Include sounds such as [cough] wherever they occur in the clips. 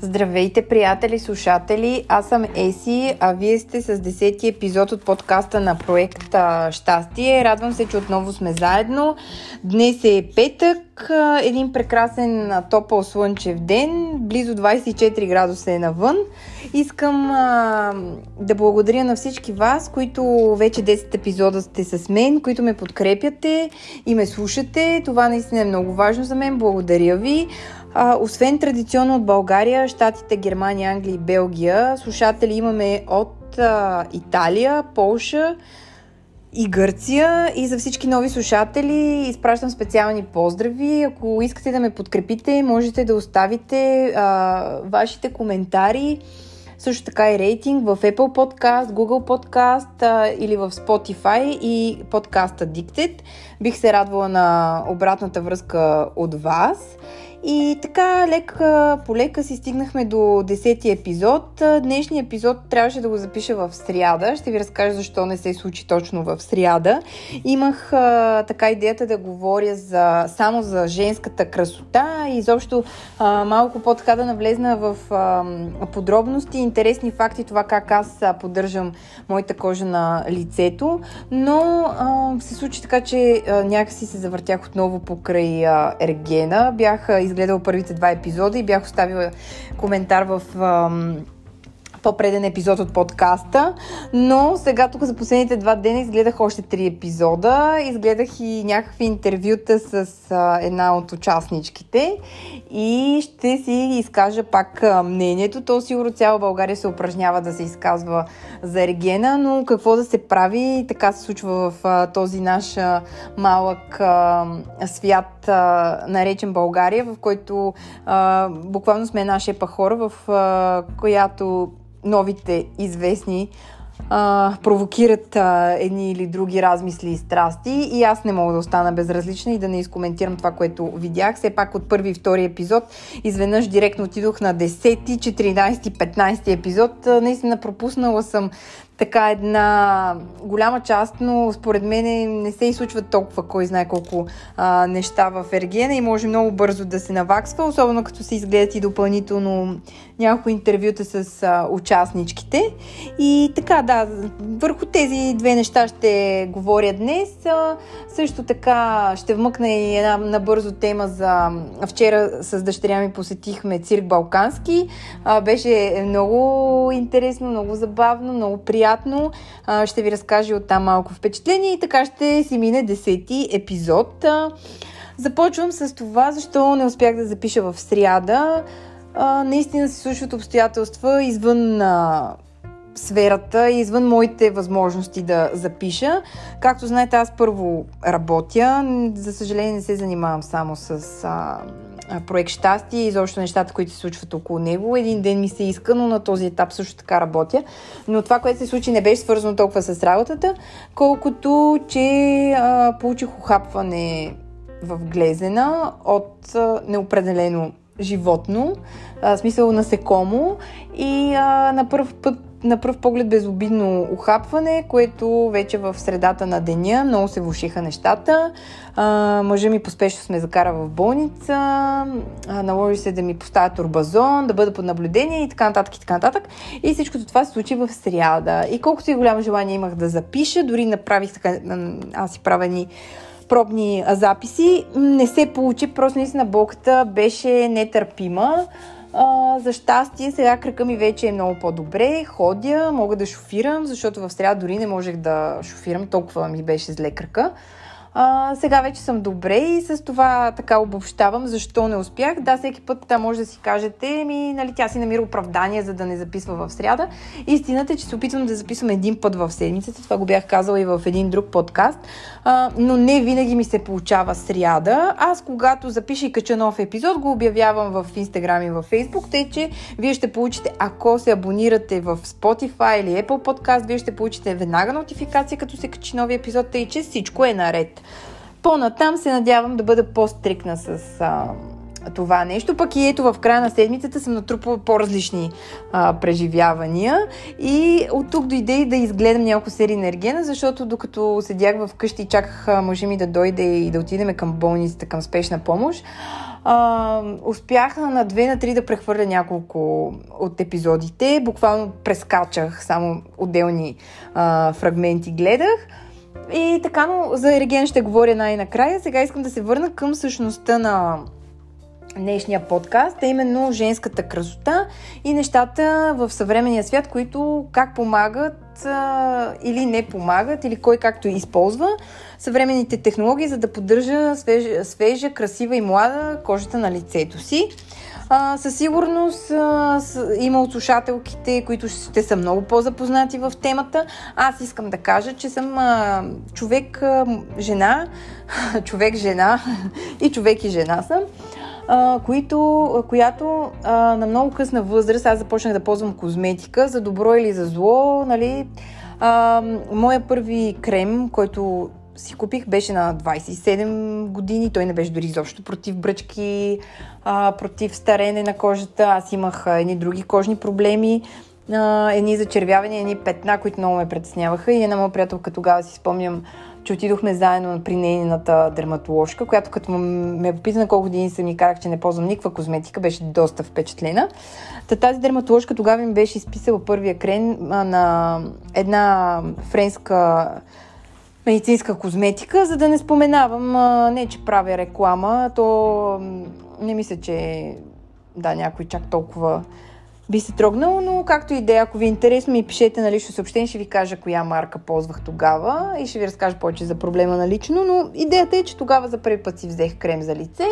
Здравейте, приятели, слушатели! Аз съм Еси, а вие сте с 10-ти епизод от подкаста на проекта Щастие. Радвам се, че отново сме заедно. Днес е петък, един прекрасен топъл слънчев ден, близо 24 градуса е навън. Искам а, да благодаря на всички вас, които вече 10 епизода сте с мен, които ме подкрепяте и ме слушате. Това наистина е много важно за мен. Благодаря ви. А, освен традиционно от България, Штатите, Германия, Англия и Белгия, слушатели имаме от а, Италия, Полша и Гърция. И за всички нови слушатели изпращам специални поздрави. Ако искате да ме подкрепите, можете да оставите а, вашите коментари също така и рейтинг в Apple Podcast, Google Podcast а, или в Spotify и подкаста Addicted. Бих се радвала на обратната връзка от вас. И така, лека по лека си стигнахме до 10-ти епизод. Днешният епизод трябваше да го запиша в сряда. Ще ви разкажа защо не се случи точно в сряда. Имах а, така идеята да говоря за, само за женската красота и изобщо а, малко по-така да навлезна в а, подробности, интересни факти, това как аз поддържам моята кожа на лицето. Но а, се случи така, че а, някакси се завъртях отново покрай а, ергена. Бях изгледала първите два епизода и бях оставила коментар в по-преден епизод от подкаста, но сега тук за последните два дена изгледах още три епизода, изгледах и някакви интервюта с а, една от участничките и ще си изкажа пак мнението. То сигурно цяла България се упражнява да се изказва за Ергена, но какво да се прави, така се случва в а, този наш а, малък а, свят, а, наречен България, в който а, буквално сме една шепа хора, в а, която новите известни а, провокират а, едни или други размисли и страсти и аз не мога да остана безразлична и да не изкоментирам това, което видях. Все пак от първи и втори епизод изведнъж директно отидох на 10, 14, 15 епизод. А, наистина пропуснала съм така една голяма част, но според мен не се изслучват толкова кой знае колко а, неща в Ергена и може много бързо да се наваксва, особено като се изгледат и допълнително някои интервюта с а, участничките. И така, да, върху тези две неща ще говоря днес. А, също така ще вмъкна и една набързо тема за... Вчера с дъщеря ми посетихме цирк Балкански. А, беше много интересно, много забавно, много приятно приятно. А, ще ви разкажа оттам малко впечатление и така ще си мине десети епизод. А, започвам с това, защо не успях да запиша в сряда. Наистина се случват обстоятелства извън сферата и извън моите възможности да запиша. Както знаете, аз първо работя. За съжаление не се занимавам само с проект щастие и изобщо нещата, които се случват около него. Един ден ми се иска, но на този етап също така работя. Но това, което се случи, не беше свързано толкова с работата, колкото че а, получих ухапване в глезена от а, неопределено животно, а, смисъл насекомо и а, на първ път на пръв поглед безобидно ухапване, което вече в средата на деня много се влушиха нещата. А, мъжа ми поспешно сме закара в болница, а, наложи се да ми поставят турбазон, да бъда под наблюдение и така нататък и така нататък. И всичкото това се случи в сряда. И колкото и голямо желание имах да запиша, дори направих така, аз си правя ни пробни записи, не се получи, просто наистина болката беше нетърпима. А, за щастие, сега кръка ми вече е много по-добре, ходя, мога да шофирам, защото в среда дори не можех да шофирам, толкова ми беше зле кръка. А, сега вече съм добре и с това така обобщавам защо не успях. Да, всеки път да, може да си кажете, ми, нали, тя си намира оправдание, за да не записва в сряда. Истината е, че се опитвам да записвам един път в седмицата. Това го бях казала и в един друг подкаст. А, но не винаги ми се получава сряда. Аз, когато запиша и кача нов епизод, го обявявам в Instagram и в Facebook, тъй че вие ще получите, ако се абонирате в Spotify или Apple Podcast, вие ще получите веднага нотификация, като се качи нови епизод, тъй че всичко е наред. По-натам се надявам да бъда по-стрикна с а, това нещо. Пък и ето в края на седмицата съм натрупала по-различни а, преживявания и от тук дойде и да изгледам няколко серии на Ергена, защото докато седях в къщи и чаках мъжа ми да дойде и да отидем към болницата, към спешна помощ, а, успях на две на три да прехвърля няколко от епизодите. Буквално прескачах, само отделни а, фрагменти гледах. И така, но за Ереген ще говоря най-накрая. Сега искам да се върна към същността на днешния подкаст, а именно женската красота и нещата в съвременния свят, които как помагат а, или не помагат, или кой както използва съвременните технологии, за да поддържа свежа, свежа красива и млада кожата на лицето си. А, със сигурност а, с, има от слушателките, които ще са много по-запознати в темата. Аз искам да кажа, че съм а, човек, а, жена, [laughs] човек-жена [laughs] и човек и жена съм които, която а, на много късна възраст аз започнах да ползвам козметика, за добро или за зло, нали. А, моя първи крем, който си купих, беше на 27 години. Той не беше дори изобщо против бръчки, а, против старене на кожата. Аз имах а, едни други кожни проблеми, а, едни зачервявания, едни петна, които много ме притесняваха. И една моя приятелка тогава си спомням, че отидохме заедно при нейната дерматоложка, която като ме попита на колко години съм и казах, че не ползвам никаква козметика, беше доста впечатлена. Та тази дерматоложка тогава ми беше изписала първия крен на една френска медицинска козметика, за да не споменавам, не че правя реклама, то не мисля, че да, някой чак толкова би се трогнал, но както и да е, ако ви е интересно, ми пишете на лично съобщение, ще ви кажа коя марка ползвах тогава и ще ви разкажа повече за проблема на лично, но идеята е, че тогава за първи път си взех крем за лице,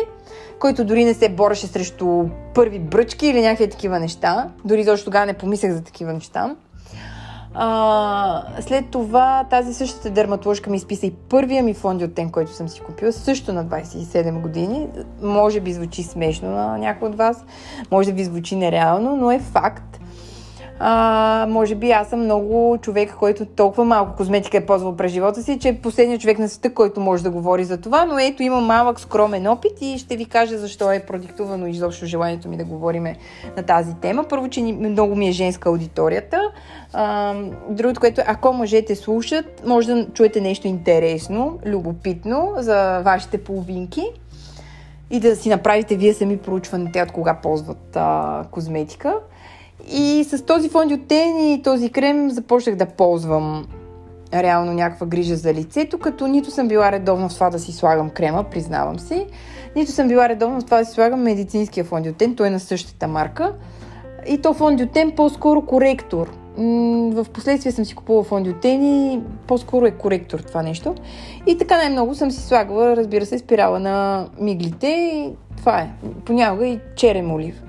който дори не се бореше срещу първи бръчки или някакви такива неща. Дори защо тогава не помислях за такива неща. А, след това тази същата дерматоложка ми изписа и първия ми фондиотен, който съм си купила, също на 27 години. Може би звучи смешно на някой от вас, може ви звучи нереално, но е факт. А, може би аз съм много човек, който толкова малко козметика е ползвал през живота си, че е последният човек на света, който може да говори за това, но ето имам малък скромен опит и ще ви кажа защо е продиктувано изобщо желанието ми да говориме на тази тема. Първо, че много ми е женска аудиторията. А, другото, което ако мъжете слушат, може да чуете нещо интересно, любопитно за вашите половинки и да си направите вие сами проучване те от кога ползват а, козметика. И с този фондиотен и този крем започнах да ползвам реално някаква грижа за лицето, като нито съм била редовно в това да си слагам крема, признавам си, нито съм била редовно в това да си слагам медицинския фондиотен, той е на същата марка. И то фондиотен по-скоро коректор. В последствие съм си купувала фондиотен и по-скоро е коректор това нещо. И така най-много съм си слагала, разбира се, спирала на миглите и това е. Понякога и черен олив.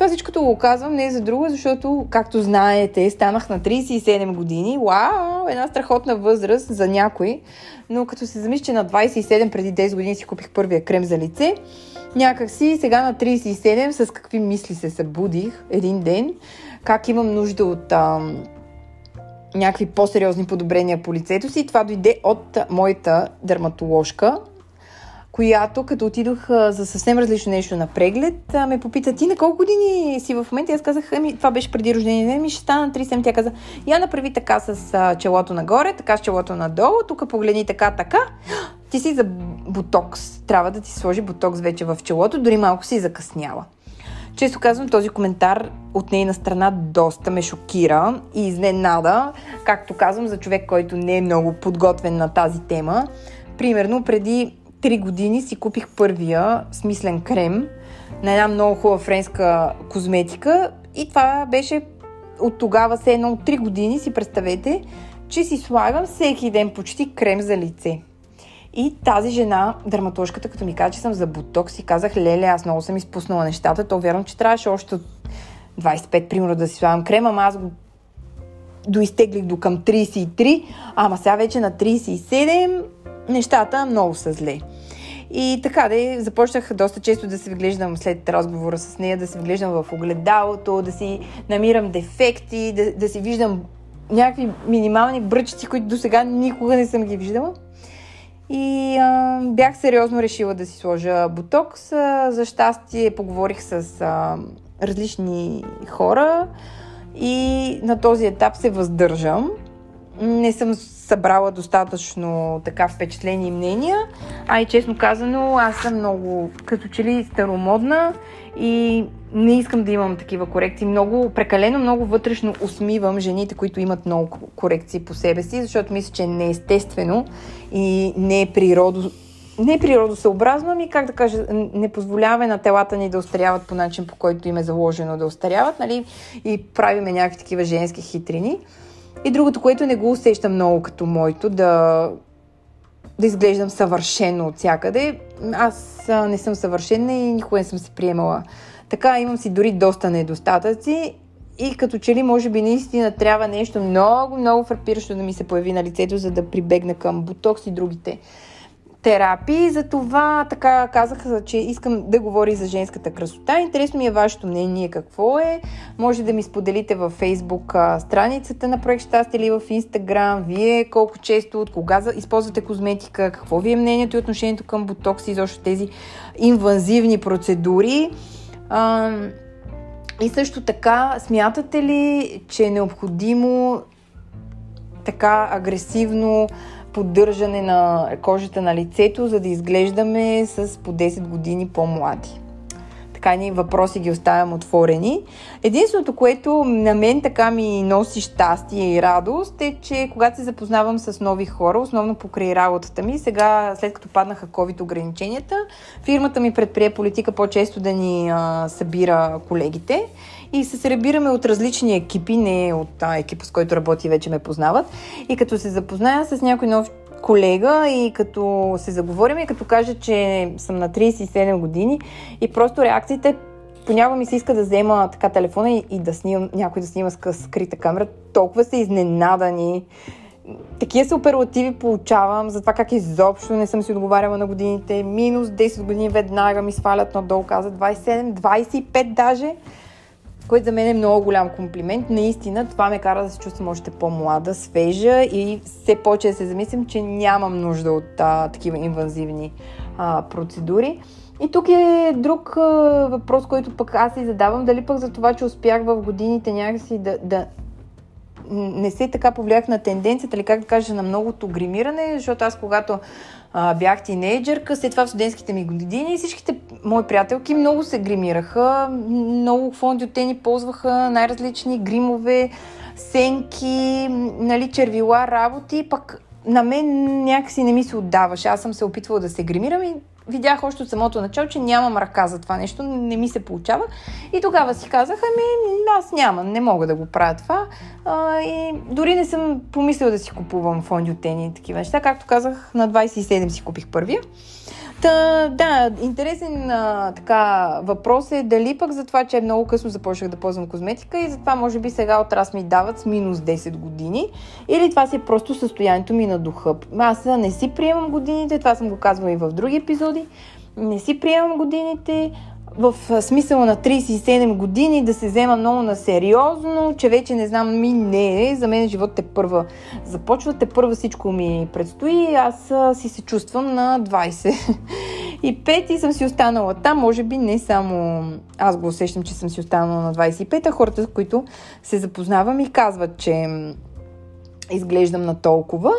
Това всичкото го казвам не за друго, защото, както знаете, станах на 37 години. Вау, една страхотна възраст за някой. Но като се замисля, че на 27 преди 10 години си купих първия крем за лице, някак си сега на 37 с какви мисли се събудих един ден, как имам нужда от ам, някакви по-сериозни подобрения по лицето си. Това дойде от моята дерматоложка, която като отидох за съвсем различно нещо на преглед, ме попита, ти на колко години си в момента? Аз казах, ами това беше преди рождение, ми ще стана 37. Тя каза, я направи така с челото нагоре, така с челото надолу, тук погледни така, така. Ти си за ботокс. Трябва да ти сложи ботокс вече в челото, дори малко си закъсняла. Често казвам, този коментар от нейна страна доста ме шокира и изненада, както казвам, за човек, който не е много подготвен на тази тема. Примерно, преди 3 години си купих първия смислен крем на една много хубава френска козметика и това беше от тогава, се едно от 3 години си представете, че си слагам всеки ден почти крем за лице. И тази жена, дерматоложката, като ми каза, че съм за буток, си казах, леле, аз много съм изпуснала нещата, то вярвам, че трябваше още от 25, примерно, да си слагам крем, ама аз го доизтеглих до към 33, ама сега вече на 37 нещата много са зле. И така да започнах доста често да се вглеждам след разговора с нея, да се вглеждам в огледалото, да си намирам дефекти, да, да си виждам някакви минимални бръчици, които до сега никога не съм ги виждала. И а, бях сериозно решила да си сложа ботокс. За щастие поговорих с а, различни хора и на този етап се въздържам. Не съм събрала достатъчно така впечатлени и мнения. А и честно казано, аз съм много като че ли старомодна и не искам да имам такива корекции. Много, прекалено много вътрешно усмивам жените, които имат много корекции по себе си, защото мисля, че не е естествено и не е природо, не е природосъобразно, ами как да кажа, не позволяваме на телата ни да остаряват по начин, по който им е заложено да остаряват, нали? И правиме някакви такива женски хитрини. И другото, което не го усещам много като моето, да, да изглеждам съвършено от всякъде. Аз не съм съвършена и никога не съм се приемала. Така имам си дори доста недостатъци и като че ли може би наистина трябва нещо много, много фрапиращо да ми се появи на лицето, за да прибегна към ботокс и другите терапии. За това така казах, че искам да говоря за женската красота. Интересно ми е вашето мнение какво е. Може да ми споделите във Facebook страницата на Проект Щастие или в Instagram. Вие колко често, от кога използвате козметика, какво ви е мнението и отношението към ботокс и изобщо тези инвазивни процедури. И също така, смятате ли, че е необходимо така агресивно поддържане на кожата на лицето, за да изглеждаме с по 10 години по-млади. Така ни въпроси ги оставям отворени. Единственото, което на мен така ми носи щастие и радост е, че когато се запознавам с нови хора, основно покрай работата ми, сега след като паднаха COVID ограниченията, фирмата ми предприе политика по-често да ни а, събира колегите и се сребираме от различни екипи, не от а, екипа, с който работи вече ме познават. И като се запозная с някой нов колега и като се заговорим и като кажа, че съм на 37 години и просто реакциите понякога ми се иска да взема така телефона и, и да снимам, някой да снима с скрита камера. Толкова са изненадани. Такива суперлативи получавам за това как изобщо не съм си отговаряла на годините. Минус 10 години веднага ми свалят надолу, каза 27, 25 даже което за мен е много голям комплимент. Наистина това ме кара да се чувствам още по-млада, свежа и все повече да се замислям, че нямам нужда от а, такива инвазивни а, процедури. И тук е друг а, въпрос, който пък аз си задавам. Дали пък за това, че успях в годините някакси да, да не се така повлиях на тенденцията, или как да кажа, на многото гримиране, защото аз когато а, бях тинейджърка, след това в студентските ми години всичките мои приятелки много се гримираха, много фондиотени ползваха най-различни гримове, сенки, нали, червила, работи, пък на мен някакси не ми се отдаваше. Аз съм се опитвала да се гримирам и видях още от самото начало, че нямам ръка за това нещо, не ми се получава. И тогава си казах, ами аз нямам, не мога да го правя това. А, и дори не съм помислила да си купувам фондиотени и такива неща. Както казах, на 27 си купих първия. Та, да, интересен а, така въпрос е дали пък за това, че е много късно започнах да ползвам козметика и затова може би сега от раз ми дават с минус 10 години или това си е просто състоянието ми на духа. Аз не си приемам годините, това съм го казвала и в други епизоди, не си приемам годините, в смисъла на 37 години да се взема много на сериозно, че вече не знам ми не е. За мен живот те първа започва, те първа всичко ми предстои. Аз си се чувствам на 20 и 5 и съм си останала там. Може би не само аз го усещам, че съм си останала на 25, а хората, с които се запознавам и казват, че изглеждам на толкова.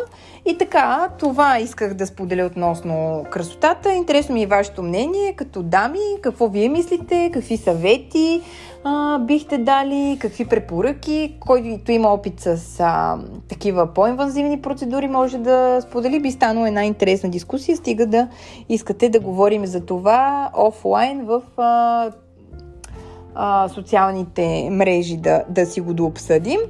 И така, това исках да споделя относно красотата. Интересно ми е вашето мнение, като дами, какво вие мислите, какви съвети а, бихте дали, какви препоръки, който има опит с а, такива по-инвазивни процедури, може да сподели. Би станала една интересна дискусия, стига да искате да говорим за това офлайн в а, а, социалните мрежи, да, да си го дообсъдим.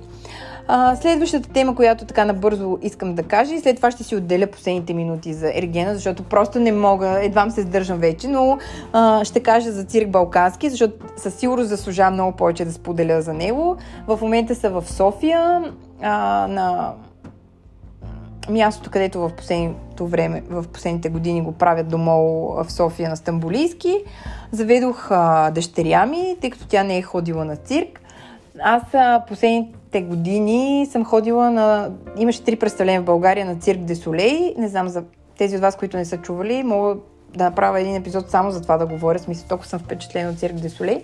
А, следващата тема, която така набързо искам да кажа и след това ще си отделя последните минути за Ергена, защото просто не мога, едвам се сдържам вече, но а, ще кажа за цирк Балкански, защото със сигурност заслужава много повече да споделя за него. В момента са в София а, на мястото, където в последното време, в последните години го правят домол в София на Стамбулийски. Заведох а, дъщеря ми, тъй като тя не е ходила на цирк. Аз а, последните те години съм ходила на... Имаше три представления в България на Цирк де Солей. Не знам за тези от вас, които не са чували, мога да направя един епизод само за това да говоря. Смисъл, толкова съм впечатлена от Цирк де Солей.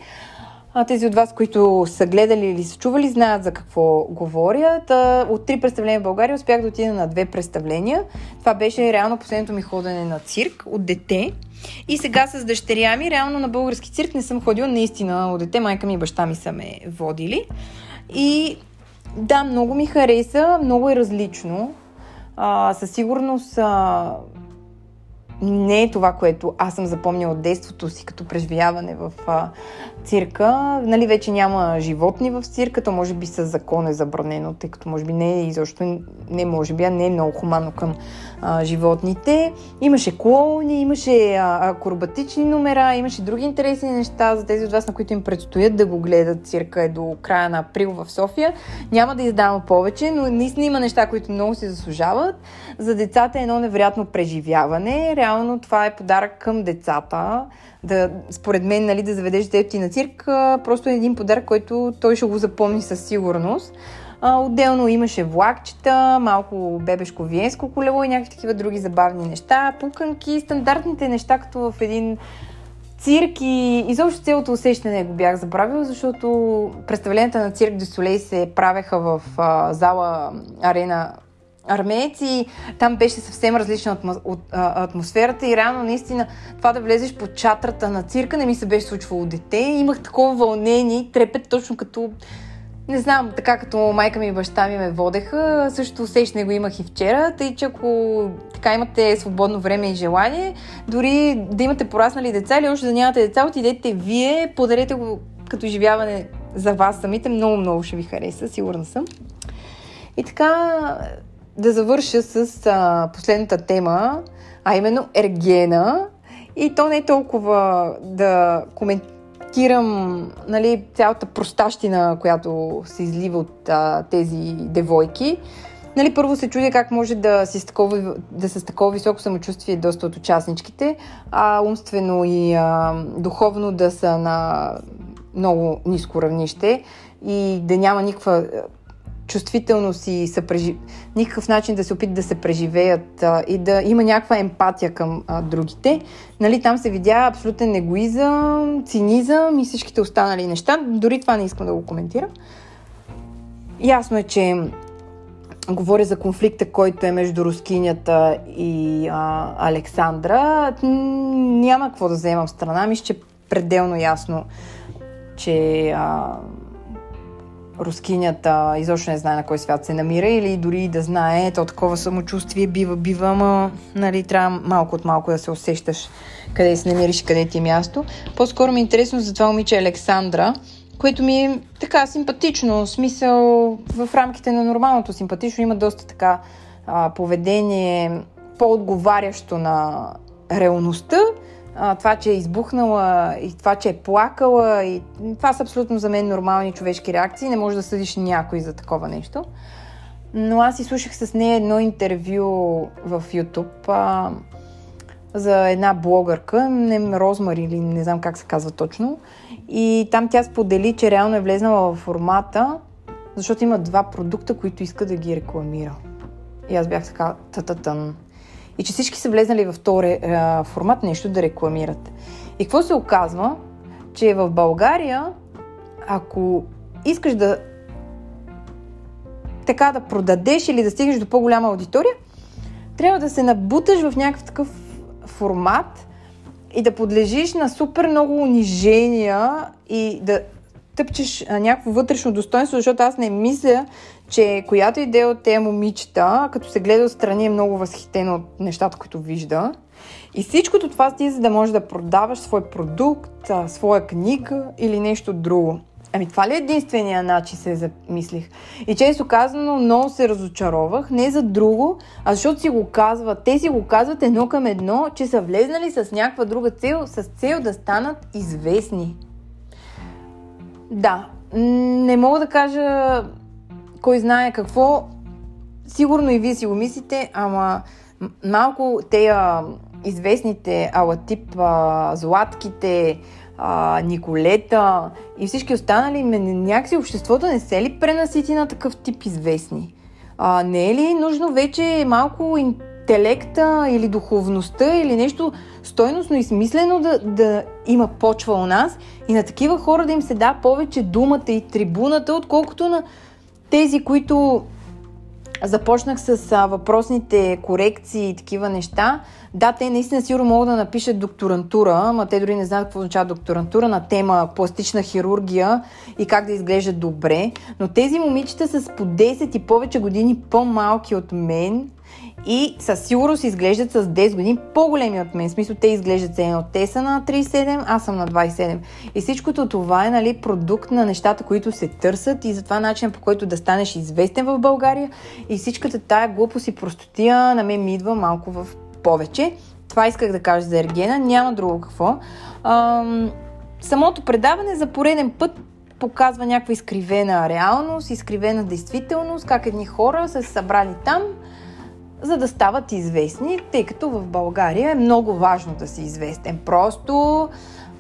А, тези от вас, които са гледали или са чували, знаят за какво говоря. Та, от три представления в България успях да отида на две представления. Това беше реално последното ми ходене на цирк от дете. И сега с дъщеря ми, реално на български цирк не съм ходила наистина от дете. Майка ми и баща ми са ме водили. И да, много ми хареса, много е различно. А, със сигурност а, не е това, което аз съм запомнила от детството си като преживяване в а, цирка. Нали, вече няма животни в цирка, то може би с закон е забранено, тъй като може би не е изобщо, не може би, а не е много хуманно към а, животните. Имаше клоуни, имаше а, акробатични номера, имаше други интересни неща за тези от вас, на които им предстоят да го гледат цирка е до края на април в София. Няма да издавам повече, но наистина има неща, които много се заслужават. За децата е едно невероятно преживяване. Реално това е подарък към децата да, според мен, нали, да заведеш детето ти на цирк, просто е един подарък, който той ще го запомни със сигурност. А, отделно имаше влакчета, малко бебешко виенско колело и някакви такива други забавни неща, пуканки, стандартните неща, като в един цирк и изобщо цялото усещане го бях забравила, защото представленията на цирк Десолей се правеха в а, зала арена армейци, там беше съвсем различна от, атмосферата и реално наистина това да влезеш по чатрата на цирка не ми се беше случвало дете. Имах такова вълнение, трепет точно като не знам, така като майка ми и баща ми ме водеха, също усещане го имах и вчера, тъй че ако така имате свободно време и желание, дори да имате пораснали деца или още да нямате деца, отидете вие, подарете го като изживяване за вас самите, много-много ще ви хареса, сигурна съм. И така, да завърша с а, последната тема, а именно ергена. И то не е толкова да коментирам нали, цялата простащина, която се излива от а, тези девойки. Нали, първо се чудя как може да, си с такова, да с такова високо самочувствие доста от участничките, а умствено и а, духовно да са на много ниско равнище и да няма никаква чувствителност и съпрежи... никакъв начин да се опитат да се преживеят а, и да има някаква емпатия към а, другите. Нали, там се видя абсолютен егоизъм, цинизъм и всичките останали неща. Дори това не искам да го коментирам. Ясно е, че говоря за конфликта, който е между рускинята и а, Александра. Няма какво да вземам страна. Мисля, че пределно ясно, че а, рускинята изобщо не знае на кой свят се намира или дори да знае, то такова самочувствие бива, бива, ама нали, трябва малко от малко да се усещаш къде се намириш и къде ти е място. По-скоро ми е интересно за това момиче Александра, което ми е така симпатично, смисъл в рамките на нормалното симпатично, има доста така а, поведение по-отговарящо на реалността, това, че е избухнала и това, че е плакала. И това са абсолютно за мен нормални човешки реакции. Не може да съдиш някой за такова нещо. Но аз изслушах с нея едно интервю в YouTube а, за една блогърка, не Розмар или не знам как се казва точно. И там тя сподели, че реално е влезнала в формата, защото има два продукта, които иска да ги рекламира. И аз бях така, тататън и че всички са влезнали в този формат нещо да рекламират. И какво се оказва? Че в България, ако искаш да така да продадеш или да стигнеш до по-голяма аудитория, трябва да се набуташ в някакъв такъв формат и да подлежиш на супер много унижения и да тъпчеш някакво вътрешно достоинство, защото аз не мисля, че която идея от тези момичета, като се гледа отстрани, е много възхитена от нещата, които вижда. И всичкото това ти за да можеш да продаваш свой продукт, своя книга или нещо друго. Ами това ли е единствения начин, се замислих. И често казано, много се разочаровах, не за друго, а защото си го казват, те си го казват едно към едно, че са влезнали с някаква друга цел, с цел да станат известни. Да, не мога да кажа кой знае какво. Сигурно и вие си го мислите, ама малко те известните ала тип а, Златките, а, Николета и всички останали, някакси обществото не се ли пренасити на такъв тип известни? А, не е ли нужно вече малко интелекта или духовността или нещо стойностно и смислено да, да има почва у нас и на такива хора да им се да повече думата и трибуната, отколкото на тези, които започнах с а, въпросните корекции и такива неща. Да, те наистина сигурно могат да напишат докторантура, ама те дори не знаят какво означава докторантура на тема пластична хирургия и как да изглеждат добре. Но тези момичета с по 10 и повече години по-малки от мен и със сигурност изглеждат с 10 години по-големи от мен. В смисъл, те изглеждат се едно. Те са на 37, аз съм на 27. И всичкото това е нали, продукт на нещата, които се търсят и затова начин по който да станеш известен в България. И всичката тая глупост и простотия на мен ми идва малко в повече. Това исках да кажа за Ергена. Няма друго какво. Ам, самото предаване за пореден път показва някаква изкривена реалност, изкривена действителност, как едни хора са се събрали там – за да стават известни, тъй като в България е много важно да си известен. Просто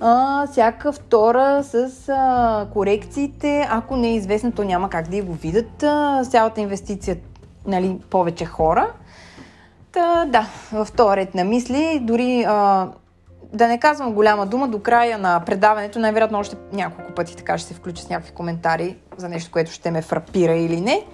а, всяка втора с а, корекциите, ако не е известно, то няма как да го видят. А, цялата инвестиция, нали, повече хора. Та, да, в този ред на мисли, дори а, да не казвам голяма дума, до края на предаването, най-вероятно още няколко пъти така ще се включа с някакви коментари за нещо, което ще ме фрапира или не.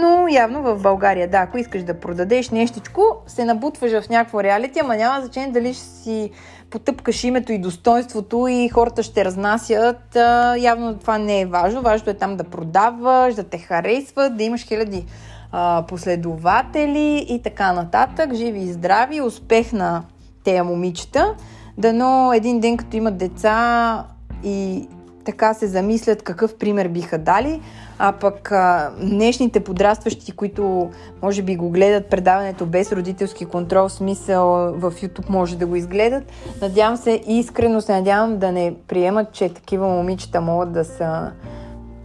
Но явно в България, да, ако искаш да продадеш нещичко, се набутваш в някакво реалити, ама няма значение дали ще си потъпкаш името и достоинството и хората ще разнасят. А, явно това не е важно. Важно е там да продаваш, да те харесват, да имаш хиляди а, последователи и така нататък. Живи и здрави, успех на тези момичета. Дано един ден, като имат деца и така се замислят какъв пример биха дали, а пък а, днешните подрастващи, които може би го гледат предаването без родителски контрол, смисъл в YouTube може да го изгледат. Надявам се, искрено се надявам да не приемат, че такива момичета могат да са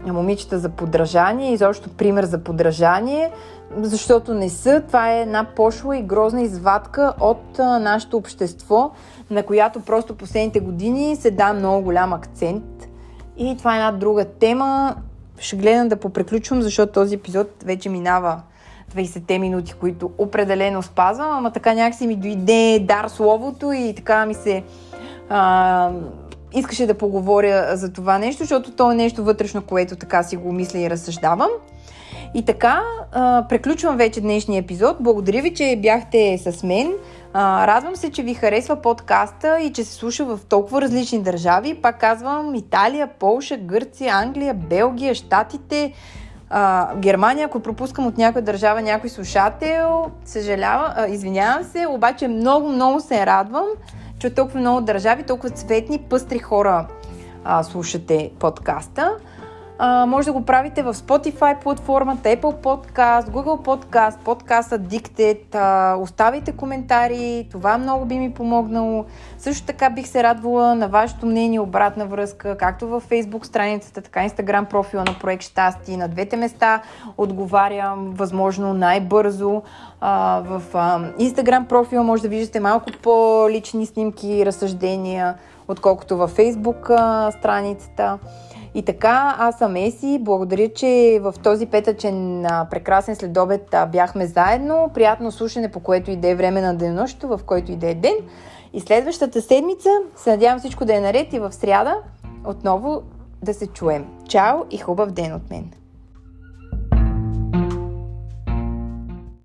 момичета за подражание, изобщо пример за подражание, защото не са. Това е една пошла и грозна извадка от нашето общество, на която просто последните години се да много голям акцент и това е една друга тема. Ще гледам да попреключвам, защото този епизод вече минава 20-те минути, които определено спазвам, ама така някакси ми дойде дар словото и така ми се а, искаше да поговоря за това нещо, защото то е нещо вътрешно, което така си го мисля и разсъждавам. И така, а, преключвам вече днешния епизод. Благодаря ви, че бяхте с мен. А, радвам се, че ви харесва подкаста и че се слуша в толкова различни държави. Пак казвам Италия, Полша, Гърция, Англия, Белгия, Штатите, а, Германия, ако пропускам от някоя държава някой слушател, съжалявам, а, извинявам се, обаче много, много се радвам, че толкова много държави, толкова цветни, пъстри хора а, слушате подкаста. А, може да го правите в Spotify платформата, Apple Podcast, Google Podcast, Podcast Addicted. А, оставите коментари, това много би ми помогнало. Също така бих се радвала на вашето мнение, обратна връзка, както във Facebook страницата, така и Instagram профила на Проект Щасти. На двете места отговарям възможно най-бързо. А, в а, Instagram профила може да виждате малко по-лични снимки разсъждения, отколкото във Facebook страницата. И така, аз съм Еси. Благодаря, че в този петъчен прекрасен следобед бяхме заедно. Приятно слушане по което иде време на денощето, в който иде ден. И следващата седмица се надявам всичко да е наред и в сряда отново да се чуем. Чао и хубав ден от мен!